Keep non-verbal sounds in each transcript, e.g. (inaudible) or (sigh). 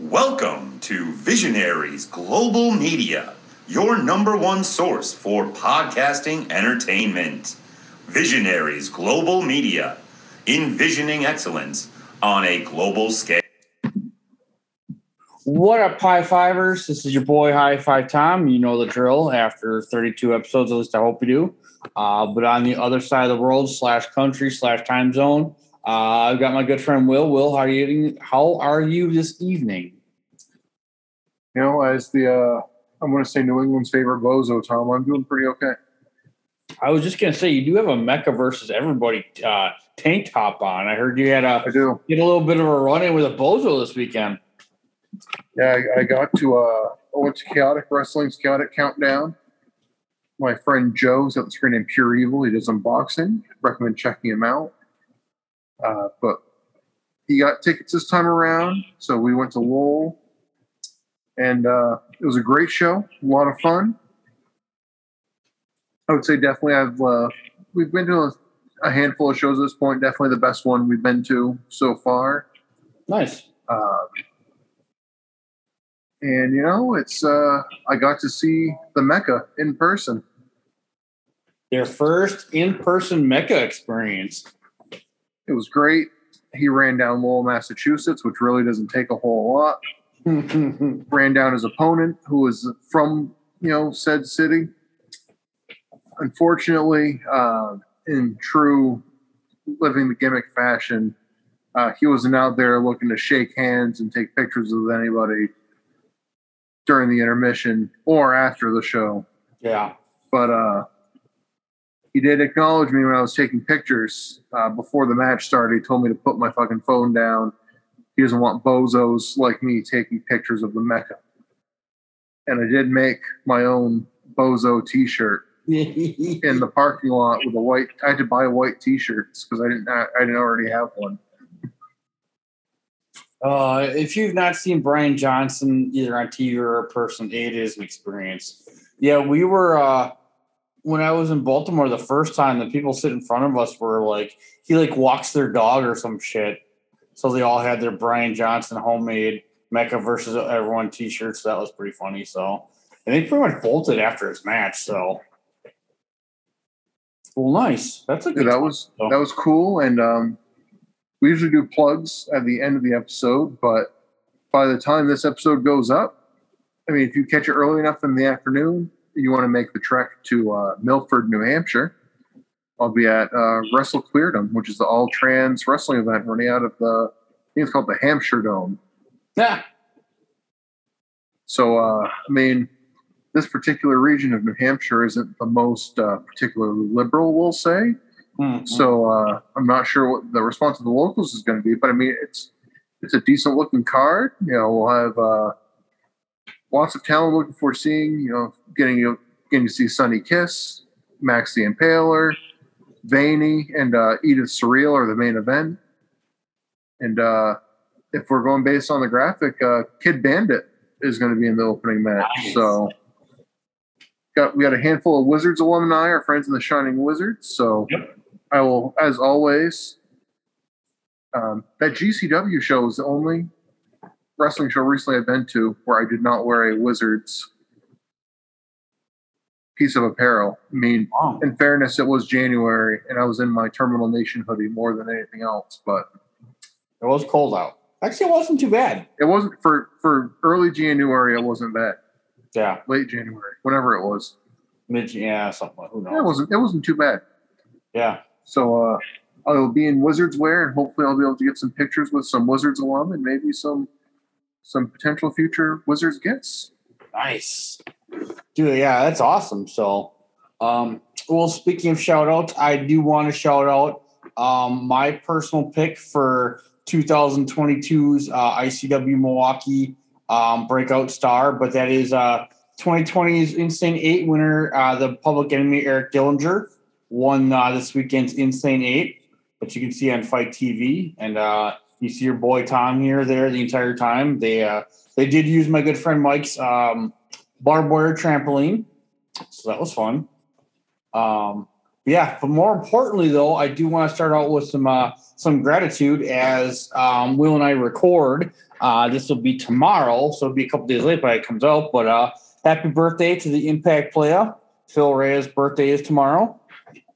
Welcome to Visionaries Global Media, your number one source for podcasting entertainment. Visionaries Global Media, envisioning excellence on a global scale. What up, High Fivers? This is your boy High Five Tom. You know the drill. After 32 episodes, at least I hope you do. Uh, but on the other side of the world, slash country, slash time zone, uh, I've got my good friend Will. Will, how are you? How are you this evening? You know, as the uh, I'm going to say New England's favorite bozo, Tom. I'm doing pretty okay. I was just going to say you do have a Mecca versus everybody uh, tank top on. I heard you had a I do. get a little bit of a run in with a bozo this weekend. Yeah, I, I got to. Uh, I went to Chaotic Wrestling's Chaotic Countdown. My friend Joe's got the screen named Pure Evil. He does unboxing. Recommend checking him out. Uh, but he got tickets this time around, so we went to Lowell, and uh, it was a great show. A lot of fun. I would say definitely I've uh, we've been to a, a handful of shows at this point. Definitely the best one we've been to so far. Nice. Uh, and you know, it's uh, I got to see the Mecca in person. Their first in-person Mecca experience. It was great. He ran down Lowell, Massachusetts, which really doesn't take a whole lot. (laughs) Ran down his opponent, who was from you know said city. Unfortunately, uh, in true living the gimmick fashion, uh, he wasn't out there looking to shake hands and take pictures with anybody during the intermission or after the show. yeah. but uh, he did acknowledge me when I was taking pictures uh, before the match started. He told me to put my fucking phone down. He doesn't want bozos like me taking pictures of the Mecca. And I did make my own bozo T-shirt (laughs) in the parking lot with a white. I had to buy white T-shirts because I didn't. I didn't already have one. Uh, if you've not seen Brian Johnson either on TV or in person, it is an experience. Yeah, we were uh, when I was in Baltimore the first time. The people sitting in front of us were like, he like walks their dog or some shit. So they all had their Brian Johnson homemade Mecca versus everyone T-shirts. So that was pretty funny. So and they pretty much bolted after his match. So well, nice. That's a Yeah, good. that time, was though. that was cool. And um, we usually do plugs at the end of the episode, but by the time this episode goes up, I mean, if you catch it early enough in the afternoon, you want to make the trek to uh, Milford, New Hampshire. I'll be at uh, Wrestle Queerdom, which is the all trans wrestling event running out of the, I think it's called the Hampshire Dome. yeah. So, uh, I mean, this particular region of New Hampshire isn't the most uh, particularly liberal, we'll say. Mhm. So uh, I'm not sure what the response of the locals is going to be, but I mean it's it's a decent looking card. You know, we'll have uh, lots of talent looking for seeing. You know, getting you getting to see Sonny Kiss, Max the Impaler, Vaney, and uh, Edith Surreal are the main event. And uh, if we're going based on the graphic, uh, Kid Bandit is going to be in the opening match. Nice. So. Got, we got a handful of Wizards alumni, our friends in the Shining Wizards. So I will, as always, um, that GCW show is the only wrestling show recently I've been to where I did not wear a Wizards piece of apparel. I mean, Wow. in fairness, it was January and I was in my Terminal Nation hoodie more than anything else, but It was cold out. Actually, it wasn't too bad. it wasn't for, for early January, it wasn't bad. Yeah, Late January, whenever it was, mid. Yeah, something. Who knows? it wasn't, it wasn't too bad. Yeah. So uh, I'll be in Wizards wear, and hopefully I'll be able to get some pictures with some Wizards alum and maybe some some potential future Wizards guests. Nice. Dude, yeah, that's awesome. So, um, well, speaking of shout outs, I do want to shout out um, my personal pick for 2022's uh, ICW Milwaukee um, breakout star, but that is uh, 2020's Insane 8 winner, uh, the public enemy Eric Dillinger, won uh, this weekend's Insane 8, which you can see on Fight TV. And uh, you see your boy Tom here there the entire time. They uh, they did use my good friend Mike's um, barbed wire trampoline, so that was fun. Um, yeah, but more importantly, though, I do want to start out with some uh, some gratitude as um, Will and I record. Uh, this will be tomorrow, so it'll be a couple days late by it comes out. But uh, happy birthday to the Impact player. Phil Reyes' birthday is tomorrow.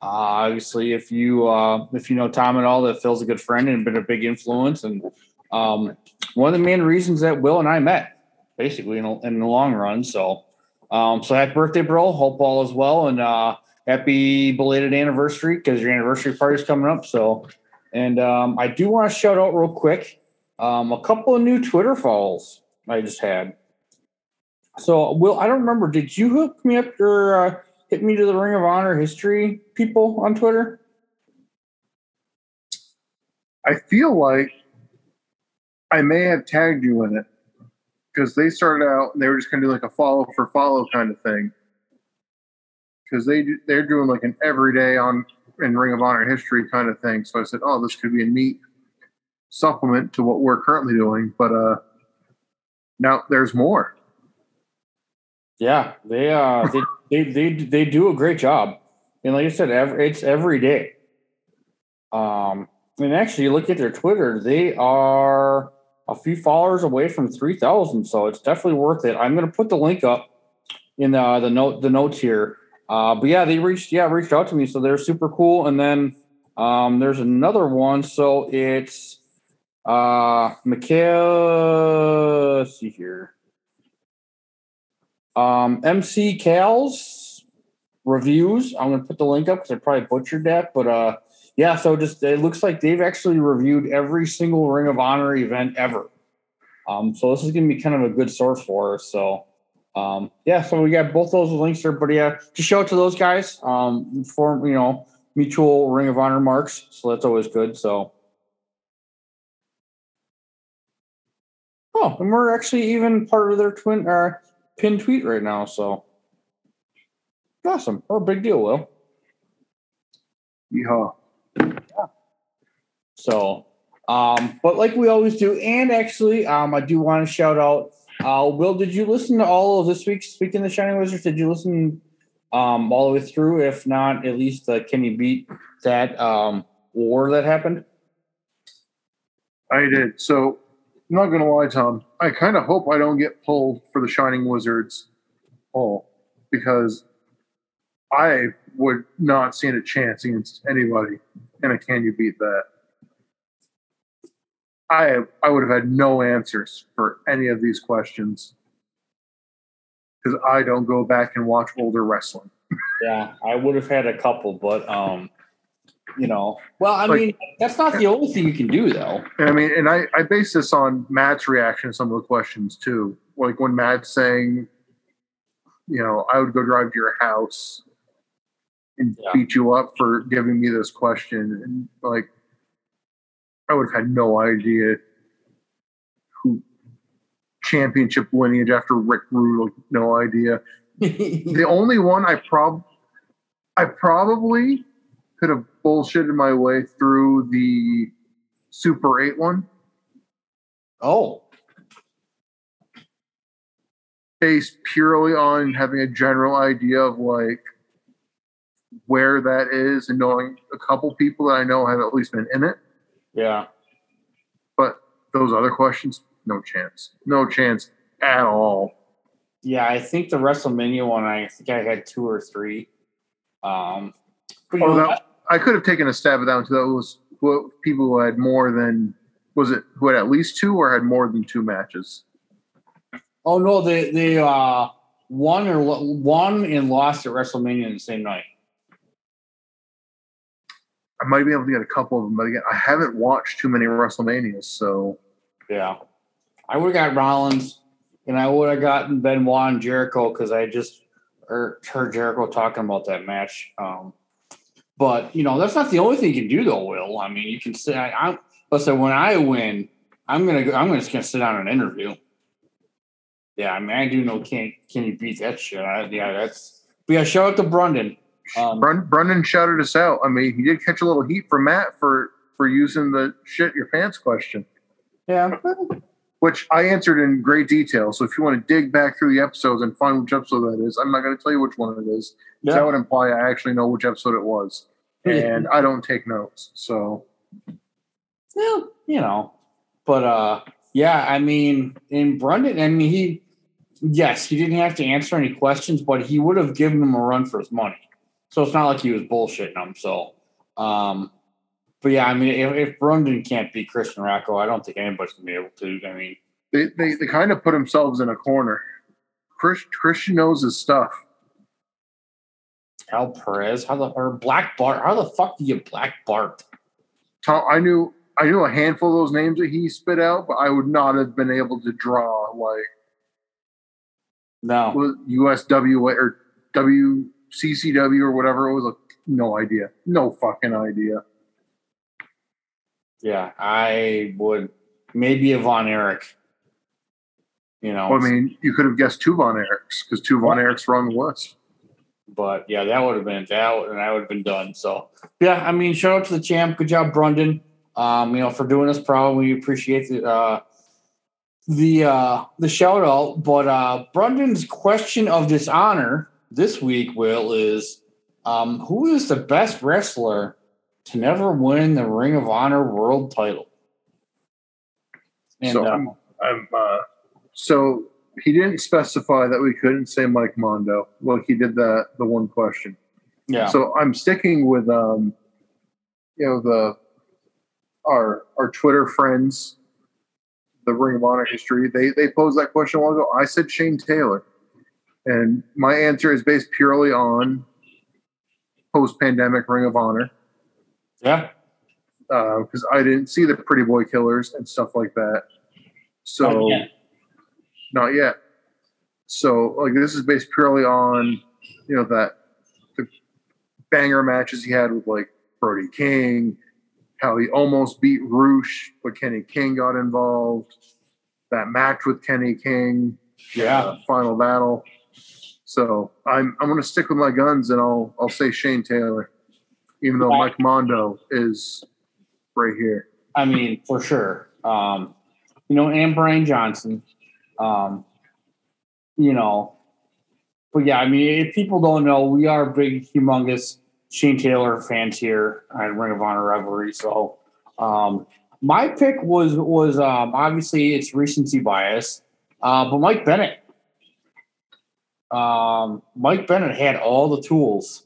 Uh, obviously, if you uh, if you know Tom at all, that Phil's a good friend and been a big influence, and um, one of the main reasons that Will and I met, basically in, in the long run. So, um, so happy birthday, bro! Hope all is well, and uh, happy belated anniversary because your anniversary party is coming up. So, and um, I do want to shout out real quick um, a couple of new Twitter follows I just had. So, Will, I don't remember. Did you hook me up or uh, hit me to the Ring of Honor history people on Twitter? I feel like I may have tagged you in it because they started out and they were just going to do like a follow for follow kind of thing because they do, they're doing like an everyday on in Ring of Honor history kind of thing. So I said, oh, this could be a neat supplement to what we're currently doing. But uh, now there's more. Yeah, they uh they, they they they do a great job, and like I said, every, it's every day. Um, and actually, you look at their Twitter; they are a few followers away from three thousand, so it's definitely worth it. I'm going to put the link up in the the note the notes here. Uh, but yeah, they reached yeah reached out to me, so they're super cool. And then um, there's another one, so it's uh Mikhail. See here. Um, MC Cal's reviews. I'm gonna put the link up because I probably butchered that, but uh, yeah. So just it looks like they've actually reviewed every single Ring of Honor event ever. Um, so this is gonna be kind of a good source for us. So um, yeah, so we got both those links there, but yeah, just show it to those guys. Um, for you know mutual Ring of Honor marks, so that's always good. So. Oh, and we're actually even part of their twin or pin tweet right now. So awesome. Oh, big deal, Will. Yeah. So, um, but like we always do, and actually, um, I do want to shout out. Uh, Will, did you listen to all of this week's Speaking the Shining Wizards? Did you listen um, all the way through? If not, at least uh, can you beat that um, war that happened? I did. So I'm not gonna lie, Tom. I kind of hope I don't get pulled for the Shining Wizards poll because I would not stand a chance against anybody in a can you beat that. I I would have had no answers for any of these questions because I don't go back and watch older wrestling. Yeah, I would have had a couple, but um, you know, well, I Like- mean, that's not the only thing you can do, though. I mean, and I, I base this on Matt's reaction to some of the questions too. Like when Matt's saying, you know, I would go drive to your house and Yeah. beat you up for giving me this question. And like, I would have had no idea who championship lineage after Rick Rude, like, no idea. (laughs) The only one I prob I probably could have bullshitted my way through the Super 8 one oh, based purely on having a general idea of like where that is and knowing a couple people that I know have at least been in it. yeah. But those other questions, no chance. No chance at all. Yeah, I think the WrestleMania one, I think I had two or three. Um, Oh, that, I could have taken a stab at that one too. That was who, people who had more than was it who had at least two or had more than two matches. oh no, they they uh won or won and lost at WrestleMania in the same night. I might be able to get a couple of them, but again, I haven't watched too many WrestleManias, so Yeah, I would have got Rollins, and I would have gotten Benoit and Jericho because I just heard, heard Jericho talking about that match. Um, but you know, that's not the only thing you can do, though. Will I mean, you can say, I, I'm listen. When I win, I'm gonna go, I'm gonna just gonna sit down and interview. Yeah, I mean, I do know can can you beat that shit? I, yeah, that's. But yeah, shout out to Brendan. Um, Brun- Brendan shouted us out. I mean, he did catch a little heat from Matt for for using the shit your pants question. Yeah, which I answered in great detail. So if you want to dig back through the episodes and find which episode that is, I'm not going to tell you which one it is. That would imply I actually know which episode it was, and I don't take notes. So Well, you know, but uh, yeah, I mean, in Brendan, I mean, he, yes, he didn't have to answer any questions, but he would have given him a run for his money. So it's not like he was bullshitting him. So, um, but yeah, I mean, if, if Brendan can't beat Christian Rocco, I don't think anybody's gonna be able to. I mean, they they, they kind of put themselves in a corner. Chris, Christian knows his stuff. Al Perez, how the or Black Bart, how the fuck do you Black Bart? Tom, I knew I knew a handful of those names that he spit out, but I would not have been able to draw like No, USW or WCCW or whatever it was. Like, no idea, no fucking idea. yeah, I would maybe a Von Erich. You know, Well, I mean, you could have guessed two Von Erichs because two Von Erichs were on the list. But yeah, that would have been that, and I would have been done. So yeah, I mean, shout out to the champ. Good job, Brendan. Um, you know, for doing this. Probably appreciate the uh, the uh, the shout out. But uh, Brendan's question of dishonor this week, Will, is um, who is the best wrestler to never win the Ring of Honor World Title? And So, uh, I'm- I'm uh, so he didn't specify that we couldn't say Mike Mondo. Like he did that the one question. yeah, So I'm sticking with um, you know the our our Twitter friends, the Ring of Honor history. They they posed that question a while ago. I said Shane Taylor, and my answer is based purely on post pandemic Ring of Honor yeah, because I didn't see the Pretty Boy Killers and stuff like that. So Not yet. Not yet. So like this is based purely on you know that the banger matches he had with like Brody King, how he almost beat Roosh, but Kenny King got involved. That match with Kenny King, yeah. uh, final battle. So I'm I'm gonna stick with my guns and I'll I'll say Shane Taylor, even though Mike Mondo is right here. I mean, for sure. Um, you know, and Brian Johnson. Um, you know, but yeah, I mean, if people don't know, we are big, humongous Shane Taylor fans here at Ring of Honor Revelry. So, um, my pick was was um, obviously it's recency bias, uh, but Mike Bennett. Um, Mike Bennett had all the tools.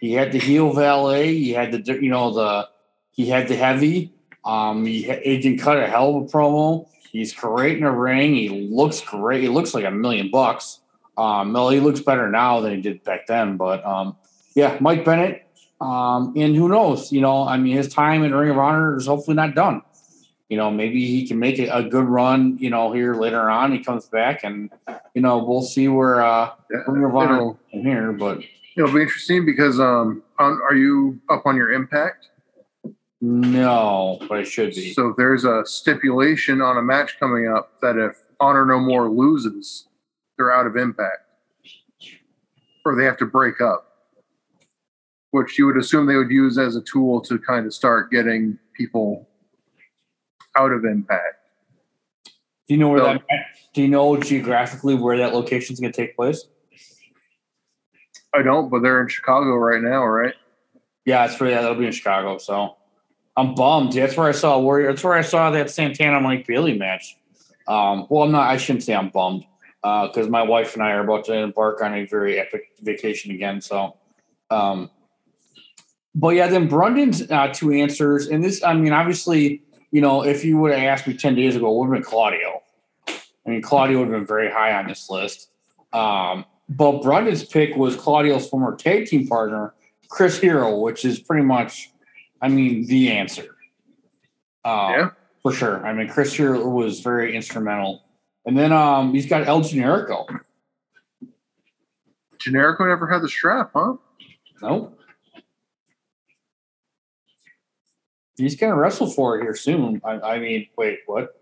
He had the heel valet. He had the you know the he had the heavy. Um, he, can cut a hell of a promo. He's great in a ring. He looks great. He looks like a million bucks. Um, well, he looks better now than he did back then. But um, yeah, Mike Bennett. Um, and who knows? You know, I mean, his time in Ring of Honor is hopefully not done. You know, maybe he can make a good run. You know, here later on, he comes back, and you know, we'll see where uh, Ring of Honor from here. But it'll be interesting because um, on, are you up on your impact? No, but it should be. So there's a stipulation on a match coming up that if Honor No More loses, they're out of impact. Or they have to break up. Which you would assume they would use as a tool to kind of start getting people out of impact. Do you know where So- that? Do you know geographically where that location is going to take place? I don't, but they're in Chicago right now, right? Yeah, it's for yeah, that'll be in Chicago. So I'm bummed. That's where I saw Warrior. That's where I saw that Santana Mike Bailey match. Um, well, I'm not. I shouldn't say I'm bummed because my wife and I are about to embark on a very epic vacation again. So, um, but yeah, then Brendan's uh, two answers, and this. I mean, obviously, you know, if you would have asked me ten days ago, it would have been Claudio. I mean, Claudio would have been very high on this list. Um, but Brendan's pick was Claudio's former tag team partner, Chris Hero, which is pretty much, I mean, the answer. Um, Yeah. For sure. I mean, Chris Hero was very instrumental. And then um, he's got El Generico. Generico never had the strap, huh? Nope. He's going to wrestle for it here soon. I, I mean, wait, what?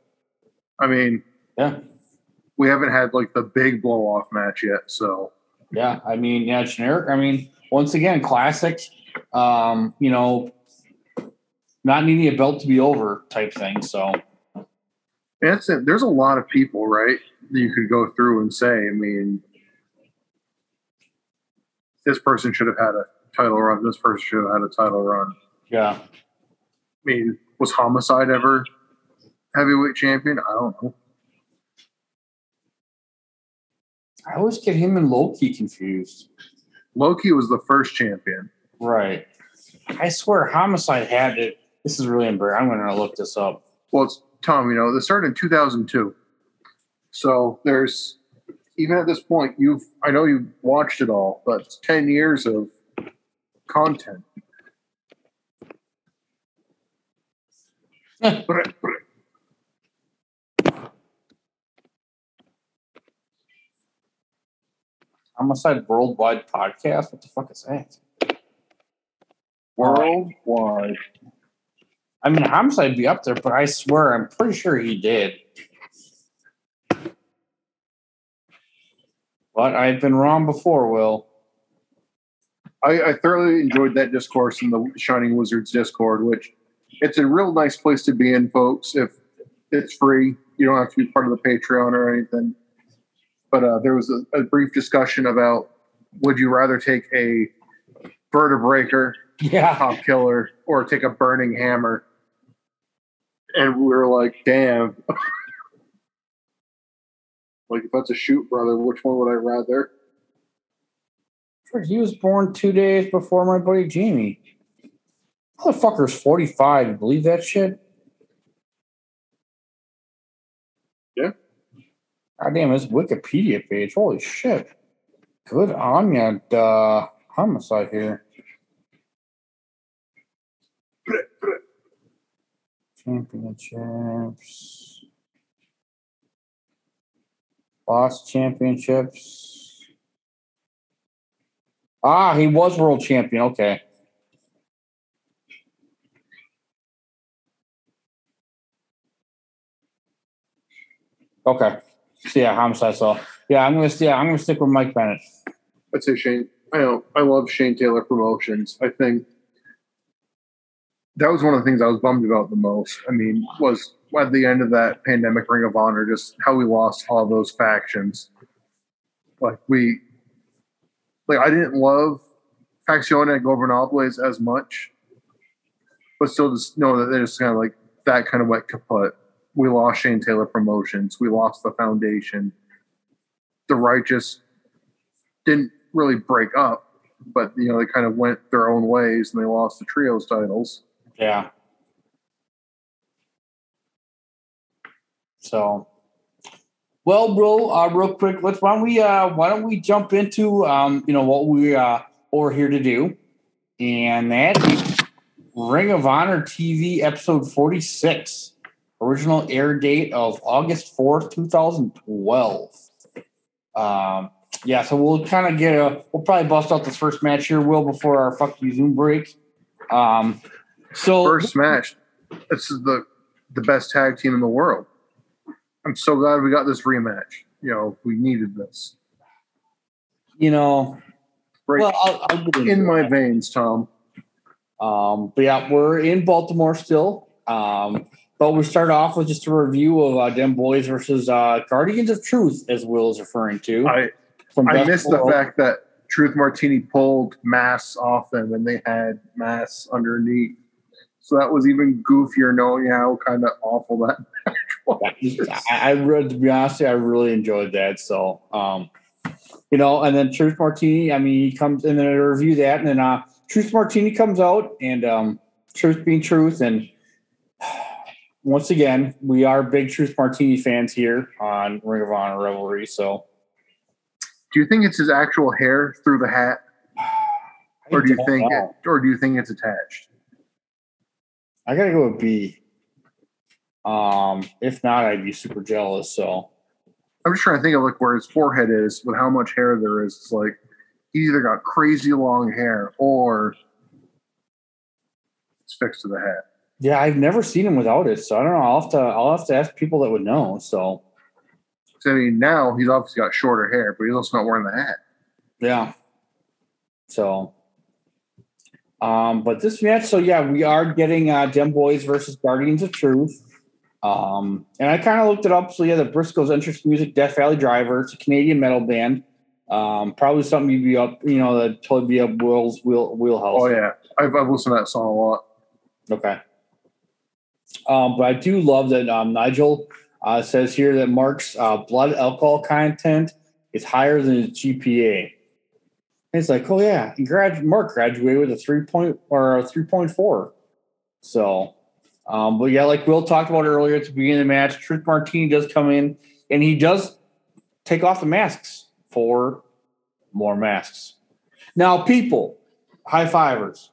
I mean, Yeah. we haven't had like the big blow off match yet, so Yeah, I mean, yeah, generic. I mean, once again, classic. Um, you know, not needing a belt to be over type thing. So, That's it. There's a lot of people, right? That you could go through and say, I mean, this person should have had a title run. This person should have had a title run. Yeah. I mean, was Homicide ever heavyweight champion? I don't know. I always get him and Low Ki confused. Low Ki was the first champion. Right. I swear Homicide had it. This is really embarrassing. I'm going to look this up. Well, it's Tom. You know, this started in 2002. So there's even at this point, you've I know you've watched it all, but it's 10 years of content. I'm a Homicide Worldwide Podcast. What the fuck is that? Worldwide. I mean, Homicide be up there, but I swear I'm pretty sure he did. But I've been wrong before, Will. I, I thoroughly enjoyed that discourse in the Shining Wizards Discord, which it's a real nice place to be in, folks. If it's free, you don't have to be part of the Patreon or anything. But uh, there was a, a brief discussion about would you rather take a vertebreaker, Yeah. Cop Killa, or take a burning hammer? And we were like, damn. (laughs) like, if that's a shoot, brother, which one would I rather? He was born two days before my buddy Jamie. Motherfucker's 45. You believe that shit? Yeah. God damn, his Wikipedia page. Holy shit. Good on ya, uh, homicide here. Championships. Lost championships. Ah, he was world champion. Okay. Okay. So yeah, homicide. So yeah, I'm gonna yeah, I'm gonna stick with Mike Bennett. I'd say Shane. I know. I love Shane Taylor Promotions. I think that was one of the things I was bummed about the most. I mean, was at the end of that pandemic Ring of Honor, just how we lost all those factions. Like we, like I didn't love Faccione and Gobernables as much, but still just know that they're just kind of like that kind of went kaput. We lost Shane Taylor Promotions. We lost the foundation. The righteous didn't really break up, but you know they kind of went their own ways and they lost the trios titles. Yeah. So, well, bro, uh, real quick, let's why don't we uh, why don't we jump into um, you know what we uh, we're here to do, and that Ring of Honor TV episode forty six, original air date of August fourth, two thousand twelve. Um, yeah, so we'll kind of get a we'll probably bust out this first match here, Will, before our fuck you Zoom break. Um, so First match. This is the the best tag team in the world. I'm so glad we got this rematch. You know, we needed this. you know, Right well, I'll, I'll in my that. veins, Tom. Um, but yeah, we're in Baltimore still. Um, but we start off with just a review of uh, Dem Boys versus uh, Guardians of Truth, as Will is referring to. I from I missed the fact that Truth Martini pulled mass off them and they had mass underneath. So that was even goofier knowing how kind of awful that match was. I, I really, to be honest, I really enjoyed that. So, um, you know, and then Truth Martini. I mean, he comes in and I review that, and then uh, Truth Martini comes out, and um, Truth being Truth, and (sighs) once again, we are big Truth Martini fans here on Ring of Honor Revelry. So, Do you think it's his actual hair through the hat, (sighs) or do you think know. it, or do you think it's attached? I gotta go with B. Um, if not, I'd be super jealous. So, I'm just trying to think of like where his forehead is with how much hair there is. It's like he either got crazy long hair or it's fixed to the hat. yeah, I've never seen him without it. So I don't know. I'll have to. I'll have to ask people that would know. So. So, I mean, now he's obviously got shorter hair, but he's also not wearing the hat. Yeah. So, um, but this match, so yeah, we are getting uh, Dem Boys versus Guardians of Truth. Um, and I kind of looked it up. So yeah, the Briscoes Entrance Music Death Valley Driver. It's a Canadian metal band. Um, probably something you'd be up, you know, that totally be up Will's wheel, wheelhouse. Oh yeah, I've, I've listened to that song a lot. Okay. Um, but I do love that um, Nigel uh, says here that Mark's uh, blood alcohol content is higher than his GPA. And it's like, oh yeah, he grad- Mark graduated with a three point or a three point four. So, um, but yeah, like Will talked about earlier at the beginning of the match, Truth Martini does come in and he does take off the masks for more masks. Now, people, high fivers.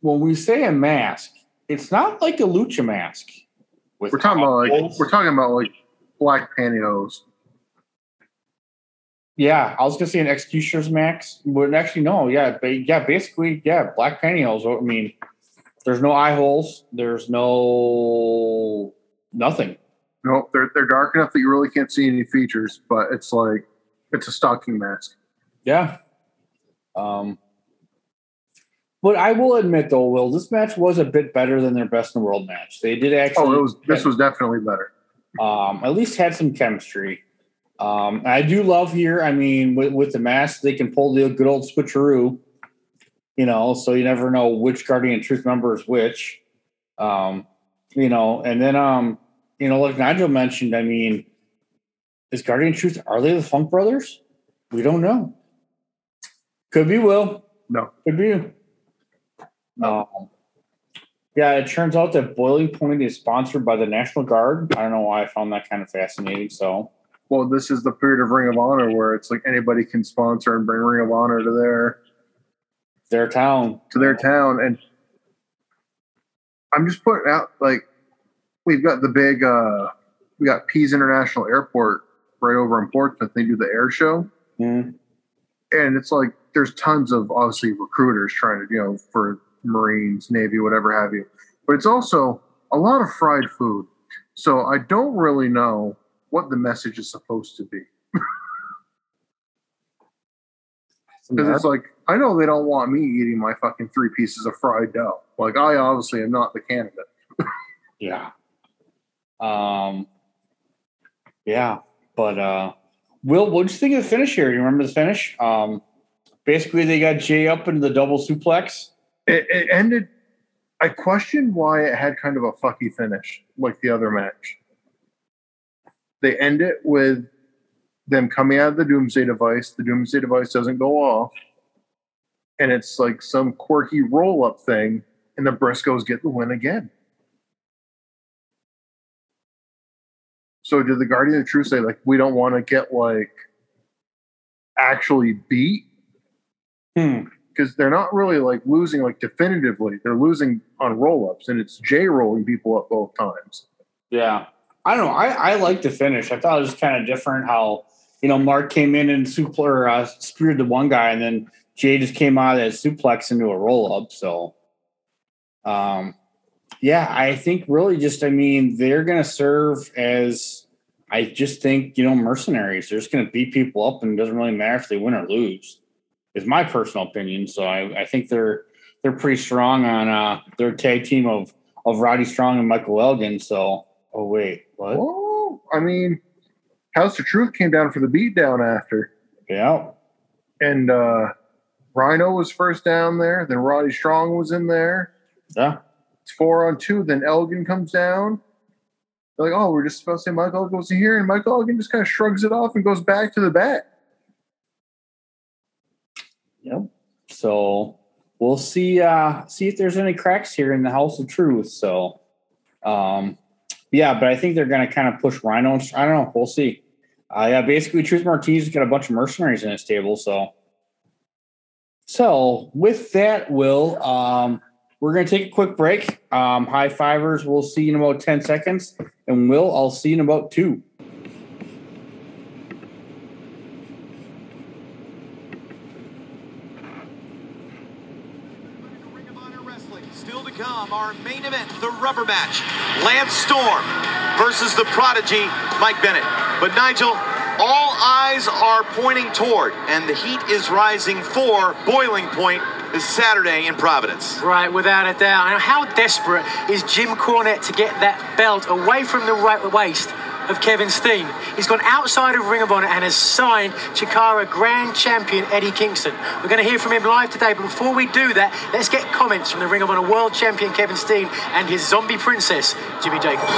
When we say a mask, it's not like a lucha mask. With We're talking about like holes. we're talking about like black pantyhose. Yeah, I was gonna say an executioner's max, but actually no. Yeah, but yeah, basically, yeah, black pantyhose. I mean, there's no eye holes. There's no nothing. No, they're they're dark enough that you really can't see any features, but it's like it's a stocking mask. Yeah. Um. But I will admit though, Will, this match was a bit better than their best in the world match. They did actually. Oh, it was this was definitely better. um, at least had some chemistry. Um, I do love here. I mean, with, with the mask, they can pull the good old switcheroo, you know, so you never know which Guardian Truth member is which. Um, you know, and then, um, you know, like Nigel mentioned, I mean, is Guardian Truth, are they the Funk Brothers? We don't know. Could be Will. No. Could be. Um, yeah, it turns out that Boiling Point is sponsored by the National Guard. I don't know why I found that kind of fascinating. So, Well, this is the period of Ring of Honor where it's like anybody can sponsor and bring Ring of Honor to their their town. to their town, and I'm just putting out like we've got the big uh we got Pease International Airport right over in Portsmouth. They do the air show, Mm, and it's like there's tons of obviously recruiters trying to you know for Marines, Navy, whatever have you. But it's also a lot of fried food. So I don't really know what the message is supposed to be. Because it's like I know they don't want me eating my fucking three pieces of fried dough. Like I obviously am not the candidate. yeah. Um. Yeah, but uh, Will, what'd you think of the finish here? You remember the finish? Um, basically, they got Jay up into the double suplex. It, it ended. I questioned why it had kind of a fucky finish like the other match. They end it with them coming out of the Doomsday device. The Doomsday device doesn't go off, and it's like some quirky roll up thing, and the Briscoes get the win again. So did the Guardian of Truth say like we don't want to get like actually beat Hmm. because they're not really like losing like definitively. They're losing on roll ups, and it's Jay rolling people up both times. Yeah. I don't know. I, I like the finish. I thought it was kind of different how, you know, Mark came in and suplex uh, speared the one guy, and then Jay just came out of that suplex into a roll up. So, um, yeah, I think really just, I mean, they're going to serve as, I just think, you know, mercenaries. They're just going to beat people up, and it doesn't really matter if they win or lose, is my personal opinion. So I, I think they're, they're pretty strong on uh, their tag team of, of Roddy Strong and Michael Elgin. So, oh, wait, what? I mean, House of Truth came down for the beatdown after, Yeah. and uh, Rhino was first down there. Then Roddy Strong was in there. Yeah. It's four on two. Then Elgin comes down. They're like, oh, we're just supposed to say Michael Elgin was here, and Michael Elgin just kind of shrugs it off and goes back to the bat. Yep. So we'll see uh see if there's any cracks here in the House of Truth. So um yeah, but I think they're gonna kind of push Rhino. I don't know. We'll see. Uh yeah, basically Truth Martini got a bunch of mercenaries in his table, so so with that, Will, um we're gonna take a quick break. Um high fivers, we'll see you in about 10 seconds. And Will, I'll see you in about two. Ring of Honor Wrestling. Still to come, our main event, the rubber match. Lance Storm versus the prodigy, Mike Bennett. But Nigel, all eyes are pointing toward, and the heat is rising for Boiling Point, this Saturday in Providence. Right, without a doubt. How desperate is Jim Cornette to get that belt away from the right waist of Kevin Steen? He's gone outside of Ring of Honor and has signed Chikara Grand Champion Eddie Kingston. We're going to hear from him live today, but before we do that, let's get comments from the Ring of Honor World Champion Kevin Steen and his zombie princess, Jimmy Jacobs.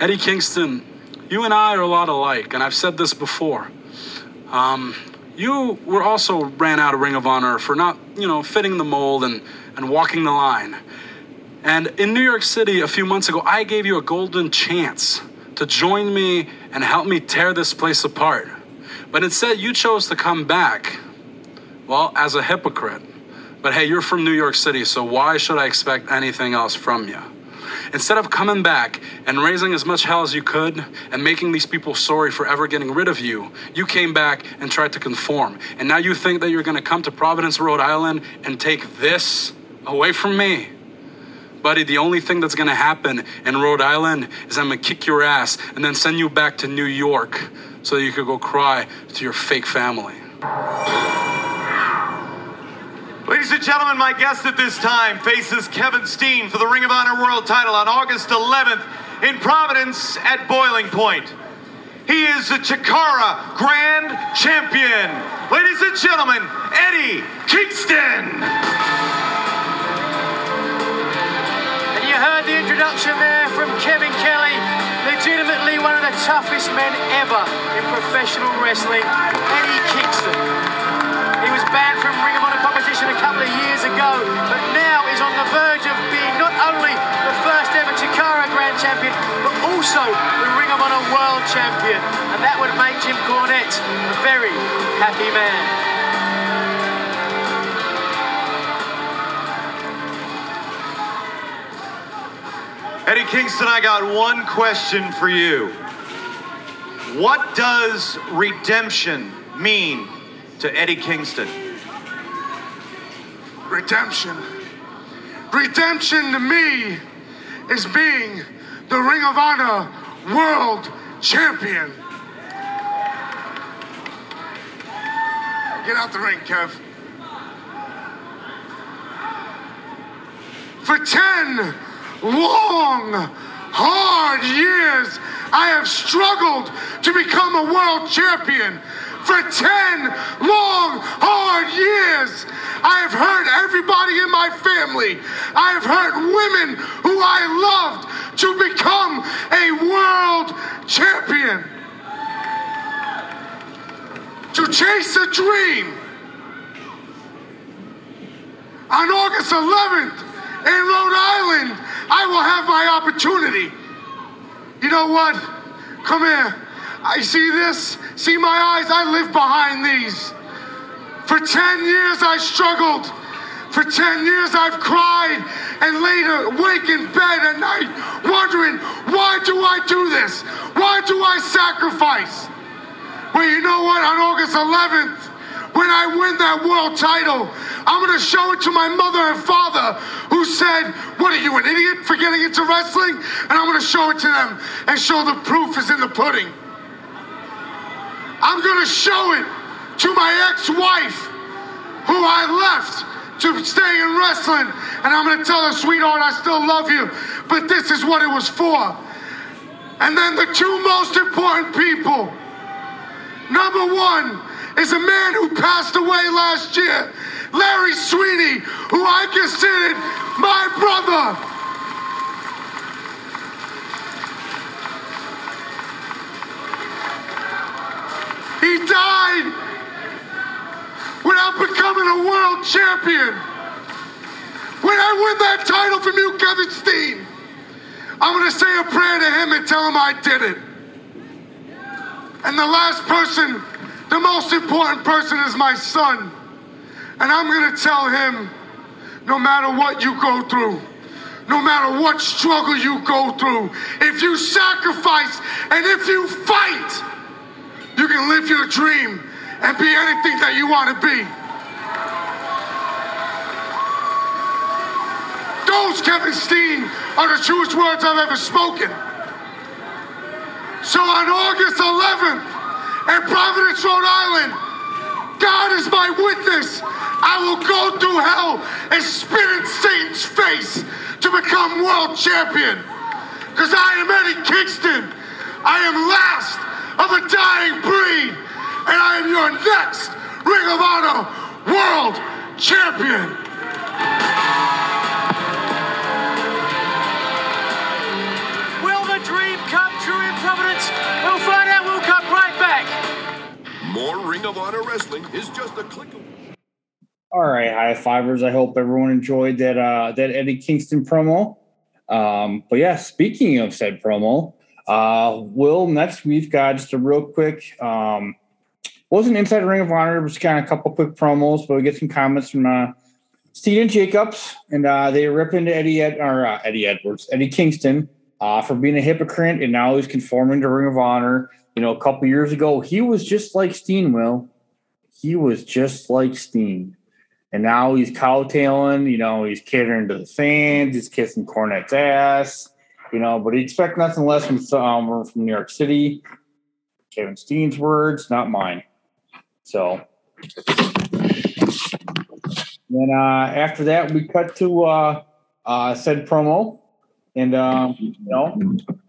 Eddie Kingston, you and I are a lot alike, and I've said this before. Um, you were also ran out of Ring of Honor for not, you know, fitting the mold and, and walking the line. And in New York City a few months ago, I gave you a golden chance to join me and help me tear this place apart. But instead, you chose to come back, well, as a hypocrite. But hey, you're from New York City, so why should I expect anything else from you? Instead of coming back and raising as much hell as you could and making these people sorry for ever getting rid of you, you came back and tried to conform. And now you think that you're going to come to Providence, Rhode Island and take this away from me? Buddy, the only thing that's going to happen in Rhode Island is I'm going to kick your ass and then send you back to New York so that you could go cry to your fake family. Ladies and gentlemen, my guest at this time faces Kevin Steen for the Ring of Honor World title on August 11th in Providence at Boiling Point. He is the Chikara Grand Champion. Ladies and gentlemen, Eddie Kingston. Heard the introduction there from Kevin Kelly, legitimately one of the toughest men ever in professional wrestling, Eddie Kingston. He was banned from Ring of Honor competition a couple of years ago, but now is on the verge of being not only the first ever Chikara Grand Champion, but also the Ring of Honor World Champion. And that would make Jim Cornette a very happy man. Eddie Kingston, I got one question for you. What does redemption mean to Eddie Kingston? redemption. Redemption to me is being the Ring of Honor World Champion. Get out the ring, Kev. For 10 long, hard years, I have struggled to become a world champion. For 10 long, hard years, I have hurt everybody in my family. I have hurt women who I loved to become a world champion. To chase a dream. On August 11th in Rhode Island, I will have my opportunity. You know what? Come here. I see this. See my eyes? I live behind these. For 10 years I struggled. For 10 years I've cried and laid awake in bed at night wondering, why do I do this? Why do I sacrifice? Well, you know what? On August 11th, when I win that world title, I'm going to show it to my mother and father who said, What are you, an idiot for getting into wrestling? And I'm going to show it to them and show the proof is in the pudding. I'm going to show it to my ex wife who I left to stay in wrestling. And I'm going to tell her, sweetheart, I still love you, but this is what it was for. And then the two most important people. Number one is a man who passed away last year, Larry Sweeney, who I considered my brother. He died without becoming a world champion. When I win that title from you, Kevin Steen, I'm going to say a prayer to him and tell him I did it. And the last person, the most important person, is my son. And I'm going to tell him no matter what you go through, no matter what struggle you go through, if you sacrifice and if you fight, you can live your dream and be anything that you want to be. Those, Kevin Steen, are the truest words I've ever spoken. So on August 11th in Providence, Rhode Island, God is my witness. I will go through hell and spit in Satan's face to become world champion. Because I am Eddie Kingston. I am last of a dying breed. And I am your next Ring of Honor world champion. Of Honor Wrestling is just a click away. All right, high fivers. I hope everyone enjoyed that uh, that Eddie Kingston promo. Um, but yeah, speaking of said promo, uh, Will, next we've got just a real quick. Um, wasn't inside Ring of Honor, was kind of a couple quick promos, but we get some comments from uh, Jacobs, and uh, they rip into Eddie Ed, or uh, Eddie Edwards, Eddie Kingston, uh, for being a hypocrite, and now he's conforming to Ring of Honor. You know, a couple years ago, he was just like Steen. Will he was just like Steen, and now he's cowtailing. You know, he's catering to the fans. He's kissing Cornette's ass. You know, but he expect nothing less from um, from New York City. Kevin Steen's words, not mine. So then uh, after that, we cut to uh, uh, said promo, and um, you know,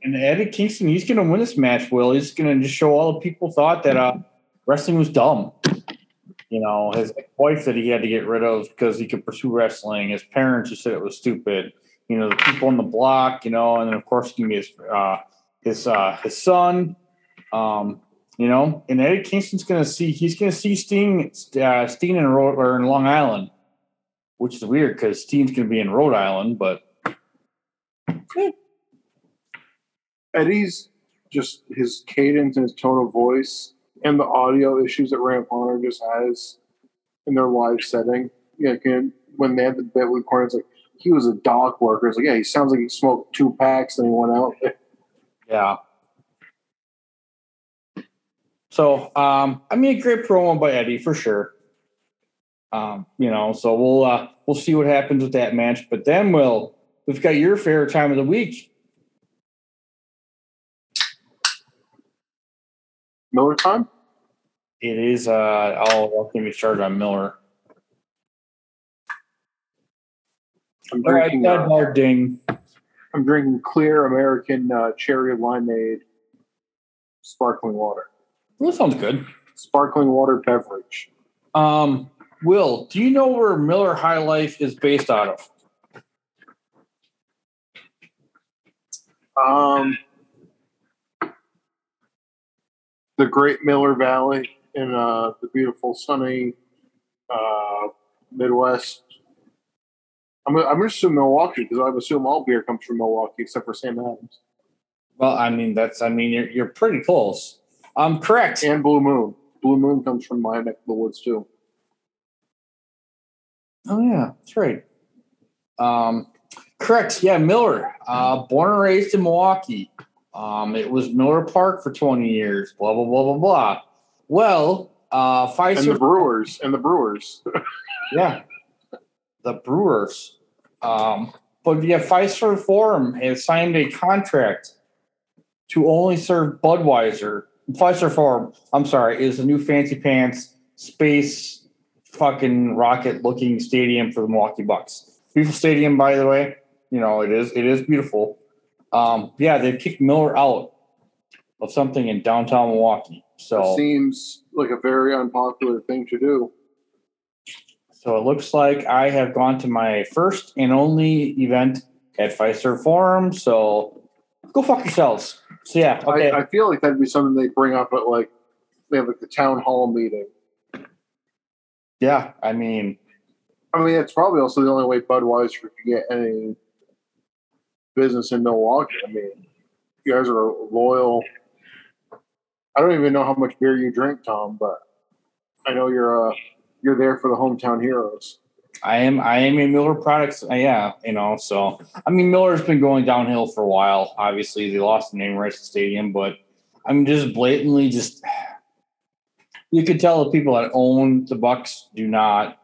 and Eddie Kingston, he's going to win this match. Will he's going to just show all the people thought that uh, wrestling was dumb. You know, his wife that he had to get rid of because he could pursue wrestling. His parents just said it was stupid. You know, the people on the block. You know, and then of course, he his uh, his uh, his son. Um, you know, and Eddie Kingston's going to see he's going to see Steen uh, Steen in Rhode or in Long Island, which is weird because Steen's going to be in Rhode Island, but Eddie's just his cadence and his tone of voice and the audio issues that Ring of Honor just has in their live setting. Yeah, can, when they had the bit with Cornette, it's like he was a dock worker. It's like, yeah, he sounds like he smoked two packs and he went out. yeah. So, um, I mean, a great promo by Eddie for sure. Um, you know, so we'll uh, we'll see what happens with that match. But then we'll we've got your favorite time of the week. Miller time? It is. Uh, oh, don't get me started on Miller. I'm All right, drinking, uh, Harding. I'm drinking clear American uh, cherry limeade sparkling water. That sounds good. Sparkling water beverage. Um, Will, do you know where Miller High Life is based out of? Um, the Great Miller Valley in uh, the beautiful sunny uh, Midwest. I'm, I'm going to Milwaukee because I assume all beer comes from Milwaukee except for Sam Adams Well, I mean, that's. I mean, you're you're pretty close. I'm correct. and Blue Moon. Blue Moon comes from my neck of the woods too. Oh yeah, that's right. Um, correct. Yeah, Miller. Uh, born and raised in Milwaukee. Um, it was Miller Park for 20 years. Blah blah blah blah blah. Well, uh, And the Brewers and the Brewers. (laughs) yeah, the Brewers. Um, but yeah, Fiserv Forum has signed a contract to only serve Budweiser. Fiserv Forum, I'm sorry, is the new fancy pants space fucking rocket looking stadium for the Milwaukee Bucks. Beautiful stadium, by the way. You know, it is it is beautiful. Um, yeah, they've kicked Miller out of something in downtown Milwaukee. So it Seems like a very unpopular thing to do. So it looks like I have gone to my first and only event at Fiserv Forum. So go fuck yourselves. So yeah, okay. I, I feel like that'd be something they bring up at like they have like the town hall meeting. yeah, I mean, I mean, it's probably also the only way Budweiser could get any business in Milwaukee. I mean, you guys are loyal. I don't even know how much beer you drink, Tom, but I know you're uh you're there for the hometown heroes. I am I am a Miller Products. Uh, yeah, you know. So I mean, Miller's been going downhill for a while. Obviously, they lost the name rights to stadium, but I'm just blatantly just. You could tell the people that own the Bucks do not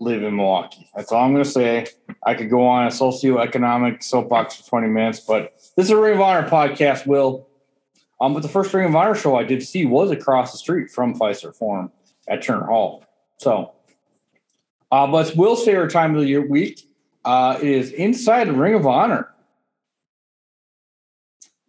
live in Milwaukee. That's all I'm going to say. I could go on a socioeconomic soapbox for 20 minutes, but this is a Ring of Honor podcast. Will, um, but the first Ring of Honor show I did see was across the street from Fiserv Forum. at Turner Hall. So, uh, but it's Will's favorite time of the year week. Uh, is inside the Ring of Honor.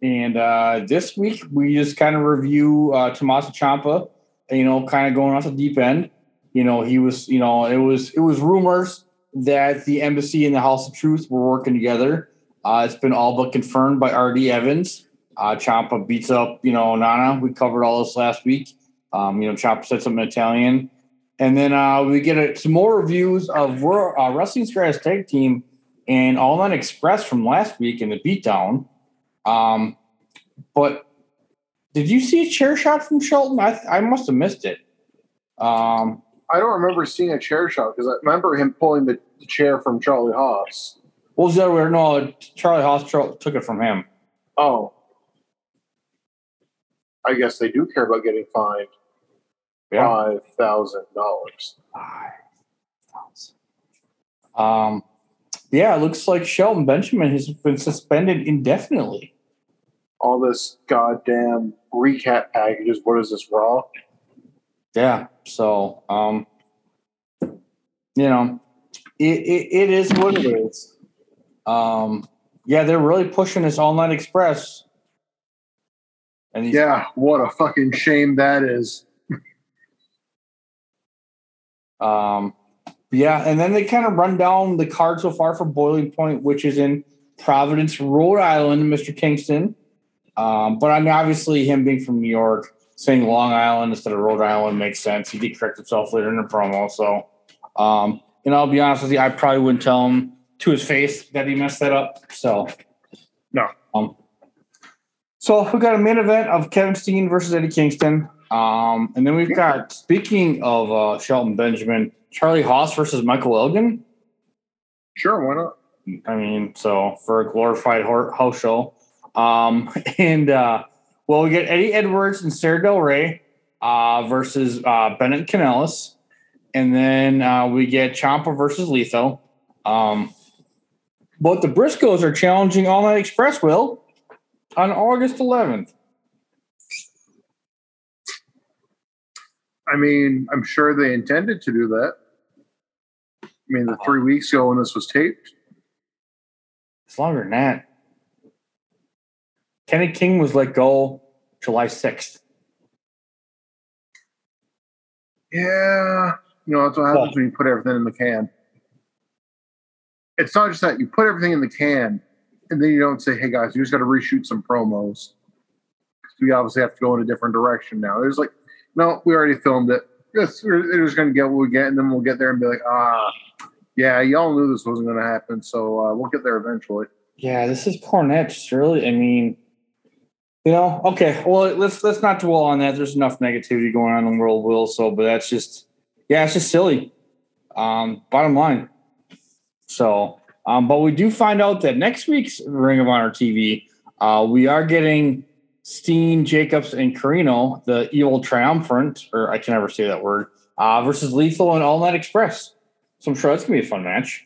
And uh, this week we just kind of review uh, Ciampa, you know, kind of going off the deep end. You know, he was, you know, it was it was rumors that the embassy and the House of Truth were working together. Uh, it's been all but confirmed by RD Evans. Uh, Ciampa beats up, you know, Nana. We covered all this last week. Um, you know, Ciampa said something in Italian. And then uh, we get a, some more reviews of uh, Wrestling's Greatest Tag Team and All Night Express from last week in the beatdown. Um, but did you see a chair shot from Shelton? I, I must have missed it. Um, I don't remember seeing a chair shot because I remember him pulling the, the chair from Charlie Haas. what was the other? No, Charlie Haas took it from him. Oh. I guess they do care about getting fined Yeah. five thousand dollars. Um, yeah, it looks like Shelton Benjamin has been suspended indefinitely. All this goddamn recap packages. What is this raw? Yeah. So, um, you know, it, it, it is what it is. Um, yeah, they're really pushing this all night express. And Yeah, what a fucking shame that is. um, yeah, and then they kind of run down the card so far for Boiling Point, which is in Providence, Rhode Island, Mr. Kingston. Um, but I mean, obviously, him being from New York, saying Long Island instead of Rhode Island makes sense. He did correct himself later in the promo. So, um, and I'll be honest with you, I probably wouldn't tell him to his face that he messed that up. So, No. Um, so we got a main event of Kevin Steen versus Eddie Kingston. Um, and then we've got, speaking of uh, Shelton Benjamin, Charlie Haas versus Michael Elgin. Sure, why not? I mean, so for a glorified house show. Um, (laughs) and uh, well, we get Eddie Edwards and Sarah Del Rey uh, versus uh, Bennett Kanellis. And then uh, we get Ciampa versus Lethal. Um, but the Briscoes are challenging All Night Express, Will, on August 11th. I mean, I'm sure they intended to do that. I mean, the three weeks ago when this was taped. It's longer than that. Kenny King was let go July 6th. Yeah, you know that's what happens when you put everything in the can. It's not just that you put everything in the can, and then you don't say, "Hey guys, you just got to reshoot some promos." We obviously have to go in a different direction now. There's like, no, we already filmed it. Yes, we're just going to get what we get, and then we'll get there and be like, ah, yeah, y'all knew this wasn't going to happen, so uh, we'll get there eventually. Yeah, this is Cornette. Just really, I mean, you know, okay. Well, let's let's not dwell on that. There's enough negativity going on in the world, Will. So, but that's just, yeah, it's just silly. Um, bottom line. So, um, but we do find out that next week's Ring of Honor TV, uh, we are getting Steen, Jacobs, and Corino, the evil triumphant, or I can never say that word, uh, versus Lethal and All Night Express. So I'm sure that's gonna be a fun match.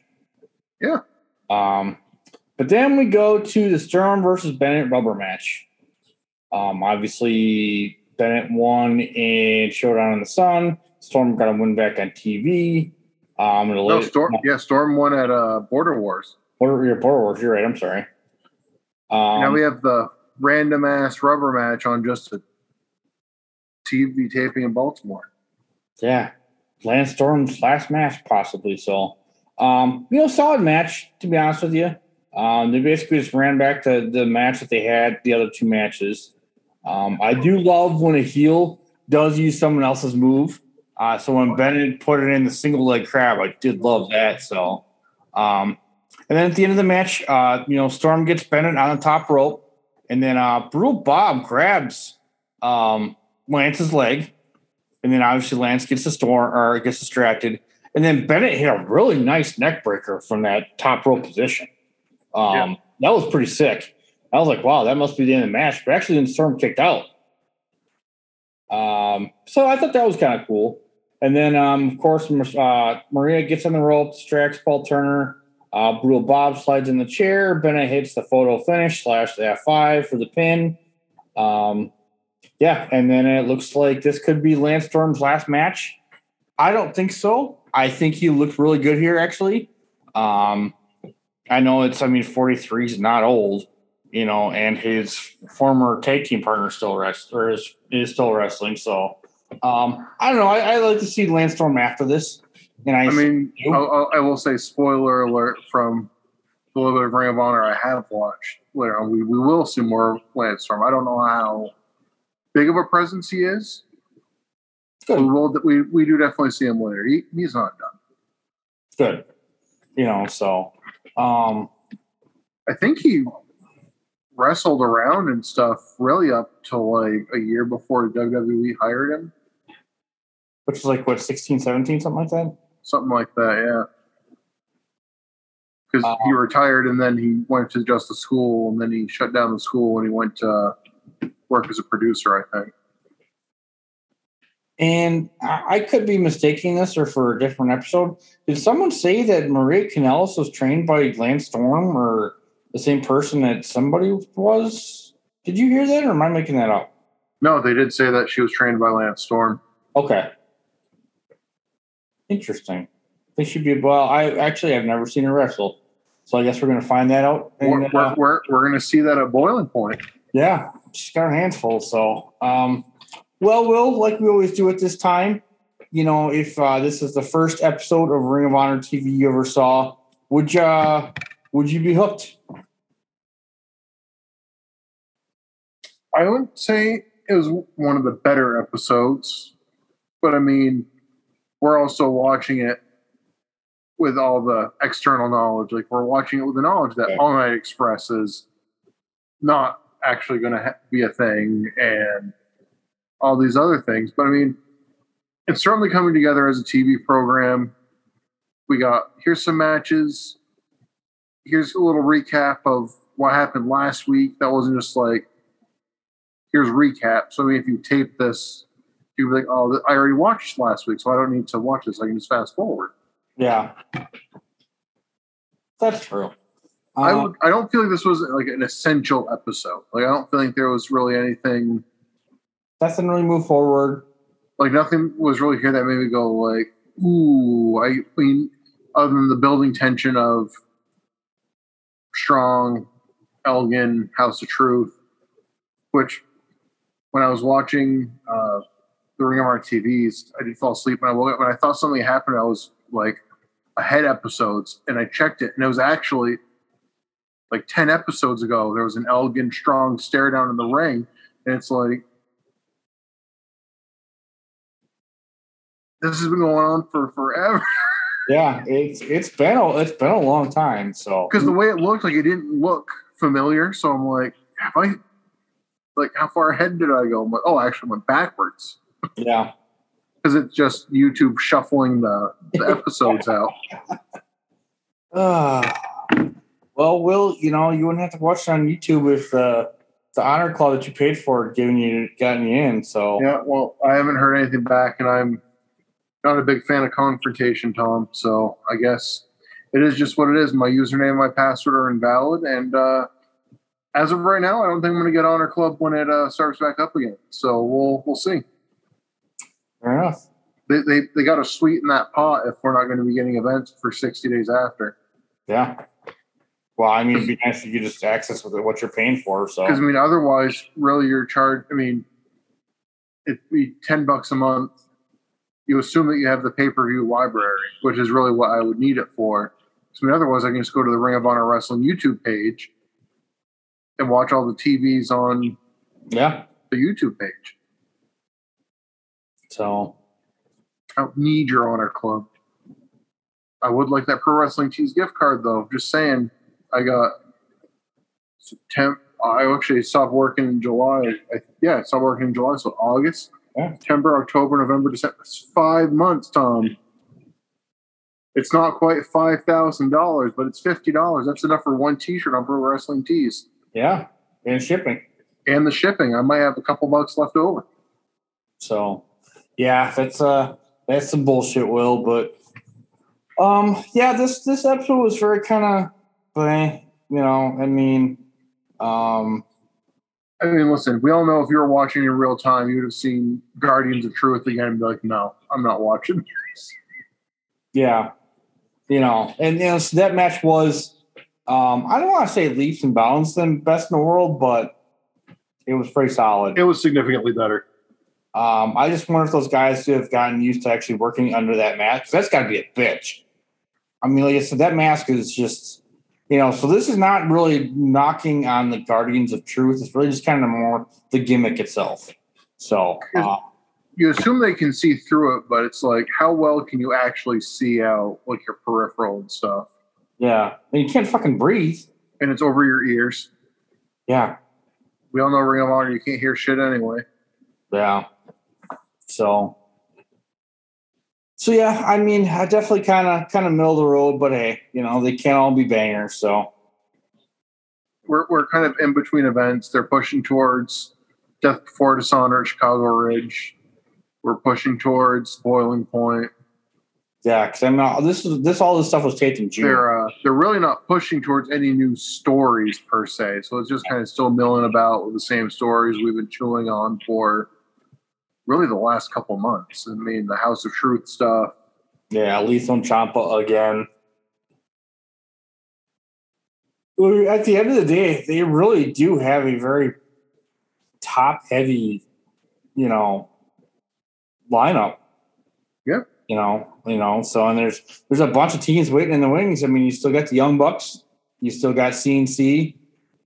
Yeah. Um, but then we go to the Storm versus Bennett rubber match. Um, obviously, Bennett won in Showdown in the Sun. Storm got a win back on TV. Um, No, Storm, yeah, Storm won at uh, Border Wars. Border, yeah, Border Wars. You're right. I'm sorry. Um, now we have the random ass rubber match on just a TV taping in Baltimore. Yeah. Lance Storm's last match, possibly. So, um, you know, solid match, to be honest with you. Um, they basically just ran back to the match that they had the other two matches. Um, I do love when a heel does use someone else's move. Uh, so when Bennett put it in the single leg crab, I did love that. So, um, and then at the end of the match, uh, you know, Storm gets Bennett on the top rope, and then uh, Brutal Bob grabs um, Lance's leg, and then obviously Lance gets the storm or gets distracted, and then Bennett hit a really nice neck breaker from that top rope position. Um, That was pretty sick. I was like, wow, that must be the end of the match. But actually, then Storm kicked out. Um, so I thought that was kind of cool. And then, um, of course, uh, Maria gets on the rope, distracts Paul Turner. Uh, Brutal Bob slides in the chair. Bennett hits the photo finish slash the F5 for the pin. Um, yeah, and then it looks like this could be Lance Storm's last match I don't think so. I think he looked really good here, actually. Um, I know it's, I mean, 43 is not old, you know, and his former tag team partner still rest or is, is still wrestling. So, um, I don't know. I, I like to see Lance Storm after this. And I, I mean. I'll, I'll, say, spoiler alert from the little bit of Ring of Honor I have watched. Later on, we, we will see more of Lance Storm. I don't know how big of a presence he is. Good. We will. We, we do definitely see him later. He, he's not done. good, you know, so, um, I think he wrestled around and stuff really up to like a year before WWE hired him. which is like what, 16, 17, something like that? Something like that, yeah. Because he uh-huh. retired and then he went to just the school and then he shut down the school and he went to work as a producer, I think. And I I could be mistaking this or for a different episode. Did someone say that Maria Kanellis was trained by Lance Storm or the same person that somebody was? Did you hear that or am I making that up? No, they did say that she was trained by Lance Storm. Okay. Interesting. They should be well, I actually I've never seen her wrestle. So I guess we're gonna find that out. We're, And, we're, uh, we're, we're going to see that at Boiling Point. Yeah, she's got her hands full. So, um, well, Will, like we always do at this time, you know, if uh, this is the first episode of Ring of Honor TV you ever saw, would you uh, would you be hooked? I wouldn't say it was one of the better episodes, but I mean, we're also watching it with all the external knowledge. Like we're watching it with the knowledge that Yeah. All Night Express is not actually going to ha- be a thing, and all these other things. But I mean, it's certainly coming together as a TV program. We got here's some matches. Here's a little recap of what happened last week. That wasn't just like here's recap. So if you tape this, you'd be like, oh, I already watched last week, so I don't need to watch this. I can just fast forward. Yeah, that's true. I Uh, would, I don't feel like this was like an essential episode. Like I don't feel like there was really anything nothing really move forward. like nothing was really here that made me go like, ooh. I mean, other than the building tension of strong, Elgin, House of Truth, which when I was watching uh, the Ring of Honor TVs, I did fall asleep and I woke up and I thought something happened. I was like ahead episodes and I checked it and it was actually like 10 episodes ago. There was an Elgin strong stare down in the ring and it's like, this has been going on for forever. (laughs) Yeah, it's it's been a it's been a long time. So because the way it looked, like it didn't look familiar. So I'm like, have I, like, how far ahead did I go? I'm like, oh, I actually went backwards yeah, because it's just YouTube shuffling the, the (laughs) episodes out. Uh, well, Will, you know, you wouldn't have to watch it on YouTube if uh, the honor club that you paid for giving you gotten you in. So Yeah, well, I haven't heard anything back, and I'm not a big fan of confrontation, Tom. So I guess it is just what it is. My username, and my password are invalid, and uh, as of right now, I don't think I'm going to get Honor Club when it uh, starts back up again. So we'll we'll see. fair enough. They, they, they got to sweeten that pot if we're not going to be getting events for 60 days after. Yeah. Well, I mean, it'd be nice if you just access with what you're paying for. So Because I mean, otherwise, really, you're charged. I mean, it'd be 10 bucks a month. You assume that you have the pay per view library, which is really what I would need it for. So, I mean, otherwise, I can just go to the Ring of Honor Wrestling YouTube page and watch all the TVs on yeah. the YouTube page. So I don't need your Honor Club. I would like that Pro Wrestling Tees gift card, though. Just saying, I got September. I actually stopped working in July. I, yeah, I stopped working in July, so August, Yeah. September, October, November, December. It's five months, Tom. It's not quite five thousand dollars, but it's fifty dollars. That's enough for one T-shirt on Pro Wrestling Tees yeah, and shipping. and the shipping. I might have a couple bucks left over. So yeah, that's uh that's some bullshit, Will. But um, yeah, this this episode was very kind of, you know, I mean, um, I mean, listen, we all know if you were watching in real time, you would have seen Guardians of Truth again and be like, no, I'm not watching. Yeah, you know, and you know, so that match was. Um, I don't want to say leaps and bounds than best in the world, but it was pretty solid. It was significantly better. Um, I just wonder if those guys who have gotten used to actually working under that mask. That's got to be a bitch. I mean, like I said, that mask is just, you know. So this is not really knocking on the Guardians of Truth. It's really just kind of more the gimmick itself. So uh, You assume they can see through it, but it's like, how well can you actually see out like your peripheral and stuff? Yeah, and you can't fucking breathe. And it's over your ears. Yeah, We all know Ring of Honor, you can't hear shit anyway. yeah. So, so yeah, I mean, I definitely kind of kind of middle of the road, but hey, you know, they can't all be bangers. So We're, we're kind of in between events. They're pushing towards Death Before Dishonor Chicago Ridge. We're pushing towards Boiling Point. yeah, because I'm not. This is this all this stuff was taped in June. They're uh, they're really not pushing towards any new stories per se. So it's just kind of still milling about with the same stories we've been chewing on for really the last couple months. I mean, the House of Truth stuff. Yeah, Lethal and Ciampa again. At the end of the day, they really do have a very top heavy, you know, lineup. Yep. You know, you know, so and there's there's a bunch of teams waiting in the wings. I mean, you still got the Young Bucks, you still got CNC,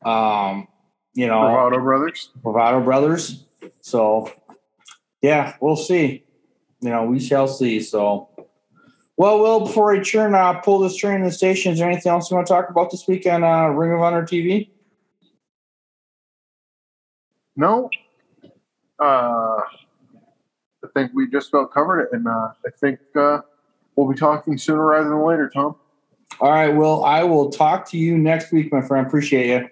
um, you know, Bravado Brothers. Bravado Brothers. So, yeah, we'll see. You know, we shall see. So, well, Will, before I turn, uh, pull this train to the station, is there anything else you want to talk about this week on uh, Ring of Honor TV? No. Uh, I think we just about covered it, and uh, I think uh, we'll be talking sooner rather than later, Tom. All right, Well, I will talk to you next week, my friend. Appreciate you.